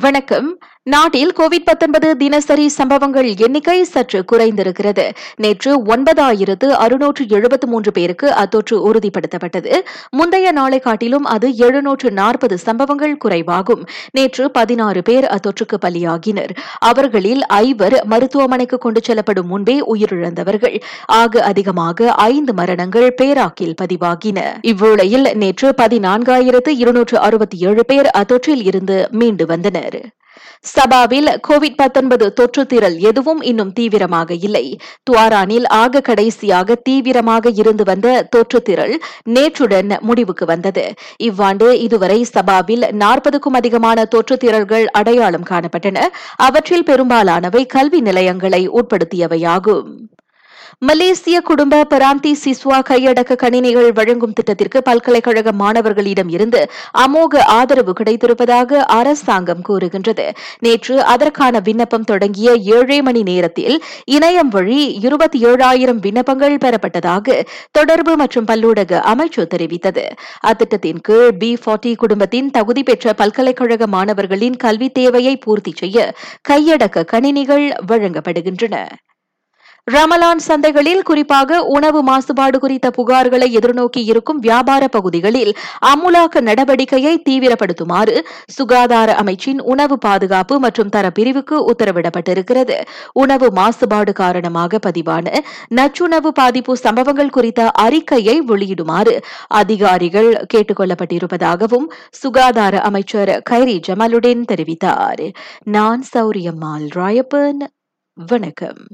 வணக்கம். நாட்டில் கோவிட் தினசரி சம்பவங்கள் எண்ணிக்கை சற்று குறைந்திருக்கிறது. நேற்று ஒன்பதாயிரத்து அறுநூற்று எழுபத்து மூன்று பேருக்கு அத்தொற்று உறுதிப்படுத்தப்பட்டது. முந்தைய நாளை காட்டிலும் அது எழுநூற்று நாற்பது சம்பவங்கள் குறைவாகும். நேற்று பதினாறு பேர் அத்தொற்றுக்கு பலியாகினர். அவர்களில் ஐவர் மருத்துவமனைக்கு கொண்டு செல்லப்படும் முன்பே உயிரிழந்தவர்கள். ஆக அதிகமாக ஐந்து மரணங்கள் பேராக்கில் பதிவாகின. இவ்வேளையில் நேற்று பதினான்காயிரத்து இருநூற்று அறுபத்தி ஏழு பேர் அத்தொற்றில் இருந்து மீண்டு வந்தனர். சபாவில் கோவிட் தொற்று திரள் எதுவும் இன்னும் தீவிரமாக இல்லை. துவாரானில் ஆக கடைசியாக தீவிரமாக இருந்து வந்த தொற்று திரள் நேற்றுடன் முடிவுக்கு வந்தது. இவ்வாண்டு இதுவரை சபாவில் நாற்பதுக்கும் அதிகமான தொற்று திரள்கள் அடையாளம் காணப்பட்டன. அவற்றில் பெரும்பாலானவை கல்வி நிலையங்களை உட்படுத்தியவையாகும். மலேசிய குடும்ப பராந்தி சிஸ்வா கையடக்க கணினிகள் வழங்கும் திட்டத்திற்கு பல்கலைக்கழக மாணவர்களிடம் இருந்து அமோக ஆதரவு கிடைத்திருப்பதாக அரசாங்கம் கூறுகின்றது. நேற்று அதற்கான விண்ணப்பம் தொடங்கிய ஏழே மணி நேரத்தில் இணையம் வழி இருபத்தி ஏழாயிரம் விண்ணப்பங்கள் பெறப்பட்டதாக தொடர்பு மற்றும் பல்லூடக அமைச்சு தெரிவித்தது. அத்திட்டத்தின் கீழ் பி ஃபார்ட்டி குடும்பத்தின் தகுதி பெற்ற பல்கலைக்கழக மாணவர்களின் கல்வி தேவையை பூர்த்தி செய்ய கையடக்க கணினிகள் வழங்கப்படுகின்றன. ரமலான் சந்தைகளில் குறிப்பாக உணவு மாசுபாடு குறித்த புகார்களை எதிர்நோக்கி இருக்கும் வியாபார பகுதிகளில் அமுலாக்க நடவடிக்கையை தீவிரப்படுத்துமாறு சுகாதார அமைச்சின் உணவு பாதுகாப்பு மற்றும் தர பிரிவுக்கு உத்தரவிடப்பட்டிருக்கிறது. உணவு மாசுபாடு காரணமாக பதிவான நச்சுணவு பாதிப்பு சம்பவங்கள் குறித்த அறிக்கையை வெளியிடுமாறு அதிகாரிகள் கேட்டுக் கொள்ளப்பட்டிருப்பதாகவும் சுகாதார அமைச்சர் கைரி ஜமாலுடன் தெரிவித்தார். நான் சௌரியம்மாள் ராயப்பன். வணக்கம்.